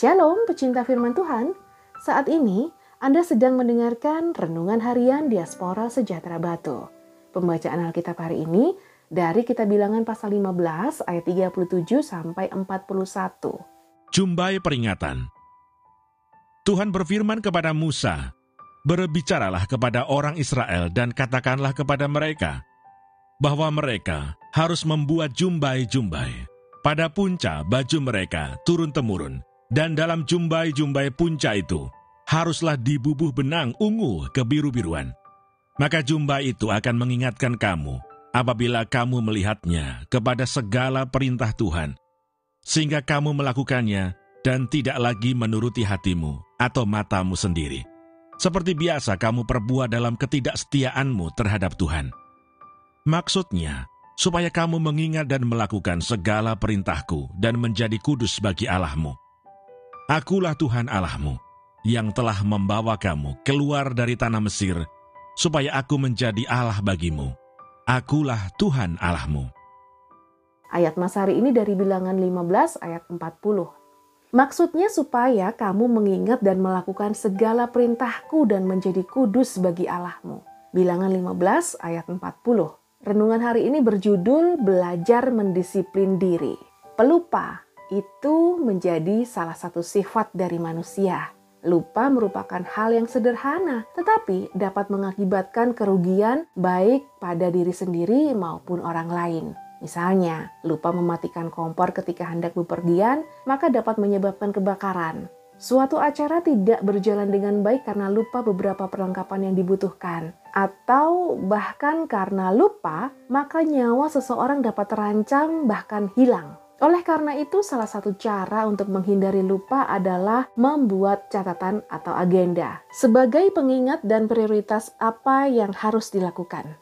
Shalom pecinta firman Tuhan. Saat ini Anda sedang mendengarkan Renungan Harian Diaspora Sejahtera Batu. Pembacaan Alkitab hari ini dari Kitab Bilangan pasal 15 ayat 37 sampai 41. Jumbai peringatan. Tuhan berfirman kepada Musa, Berbicaralah kepada orang Israel dan katakanlah kepada mereka bahwa mereka harus membuat jumbai-jumbai. Pada punca baju mereka turun-temurun, dan dalam jumbai-jumbai punca itu, haruslah dibubuh benang ungu kebiru-biruan. Maka jumbai itu akan mengingatkan kamu apabila kamu melihatnya kepada segala perintah Tuhan, sehingga kamu melakukannya dan tidak lagi menuruti hatimu atau matamu sendiri. Seperti biasa kamu perbuat dalam ketidaksetiaanmu terhadap Tuhan. Maksudnya, supaya kamu mengingat dan melakukan segala perintahku dan menjadi kudus bagi Allahmu Akulah Tuhan Allahmu, yang telah membawa kamu keluar dari tanah Mesir, supaya aku menjadi Allah bagimu. Akulah Tuhan Allahmu. Ayat Masari ini dari bilangan 15 ayat 40. Maksudnya supaya kamu mengingat dan melakukan segala perintahku dan menjadi kudus bagi Allahmu. Bilangan 15 ayat 40. Renungan hari ini berjudul Belajar Mendisiplin Diri. Pelupa itu menjadi salah satu sifat dari manusia. Lupa merupakan hal yang sederhana, tetapi dapat mengakibatkan kerugian baik pada diri sendiri maupun orang lain. Misalnya, lupa mematikan kompor ketika hendak bepergian, maka dapat menyebabkan kebakaran. Suatu acara tidak berjalan dengan baik karena lupa beberapa perlengkapan yang dibutuhkan, atau bahkan karena lupa, maka nyawa seseorang dapat terancam, bahkan hilang. Oleh karena itu, salah satu cara untuk menghindari lupa adalah membuat catatan atau agenda sebagai pengingat dan prioritas apa yang harus dilakukan.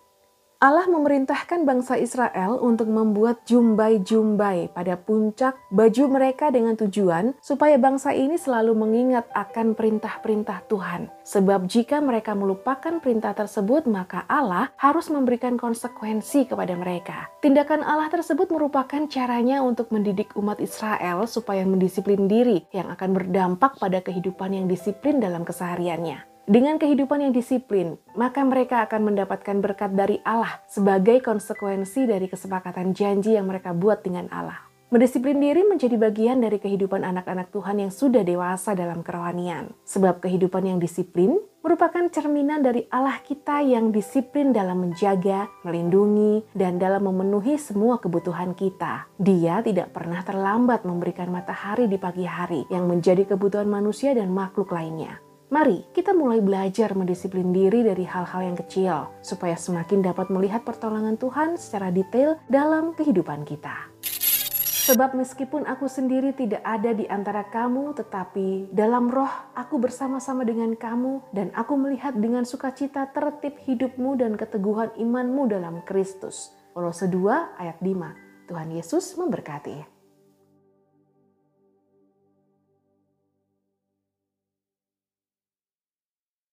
Allah memerintahkan bangsa Israel untuk membuat jumbai-jumbai pada puncak baju mereka dengan tujuan supaya bangsa ini selalu mengingat akan perintah-perintah Tuhan. Sebab jika mereka melupakan perintah tersebut, maka Allah harus memberikan konsekuensi kepada mereka. Tindakan Allah tersebut merupakan caranya untuk mendidik umat Israel supaya mendisiplin diri yang akan berdampak pada kehidupan yang disiplin dalam kesehariannya. Dengan kehidupan yang disiplin, maka mereka akan mendapatkan berkat dari Allah sebagai konsekuensi dari kesepakatan janji yang mereka buat dengan Allah. Mendisiplin diri menjadi bagian dari kehidupan anak-anak Tuhan yang sudah dewasa dalam kerohanian. Sebab kehidupan yang disiplin merupakan cerminan dari Allah kita yang disiplin dalam menjaga, melindungi, dan dalam memenuhi semua kebutuhan kita. Dia tidak pernah terlambat memberikan matahari di pagi hari yang menjadi kebutuhan manusia dan makhluk lainnya. Mari kita mulai belajar mendisiplin diri dari hal-hal yang kecil, supaya semakin dapat melihat pertolongan Tuhan secara detail dalam kehidupan kita. Sebab meskipun aku sendiri tidak ada di antara kamu, tetapi dalam roh aku bersama-sama dengan kamu, dan aku melihat dengan sukacita tertib hidupmu dan keteguhan imanmu dalam Kristus. Kolose 2 ayat 5. Tuhan Yesus memberkati.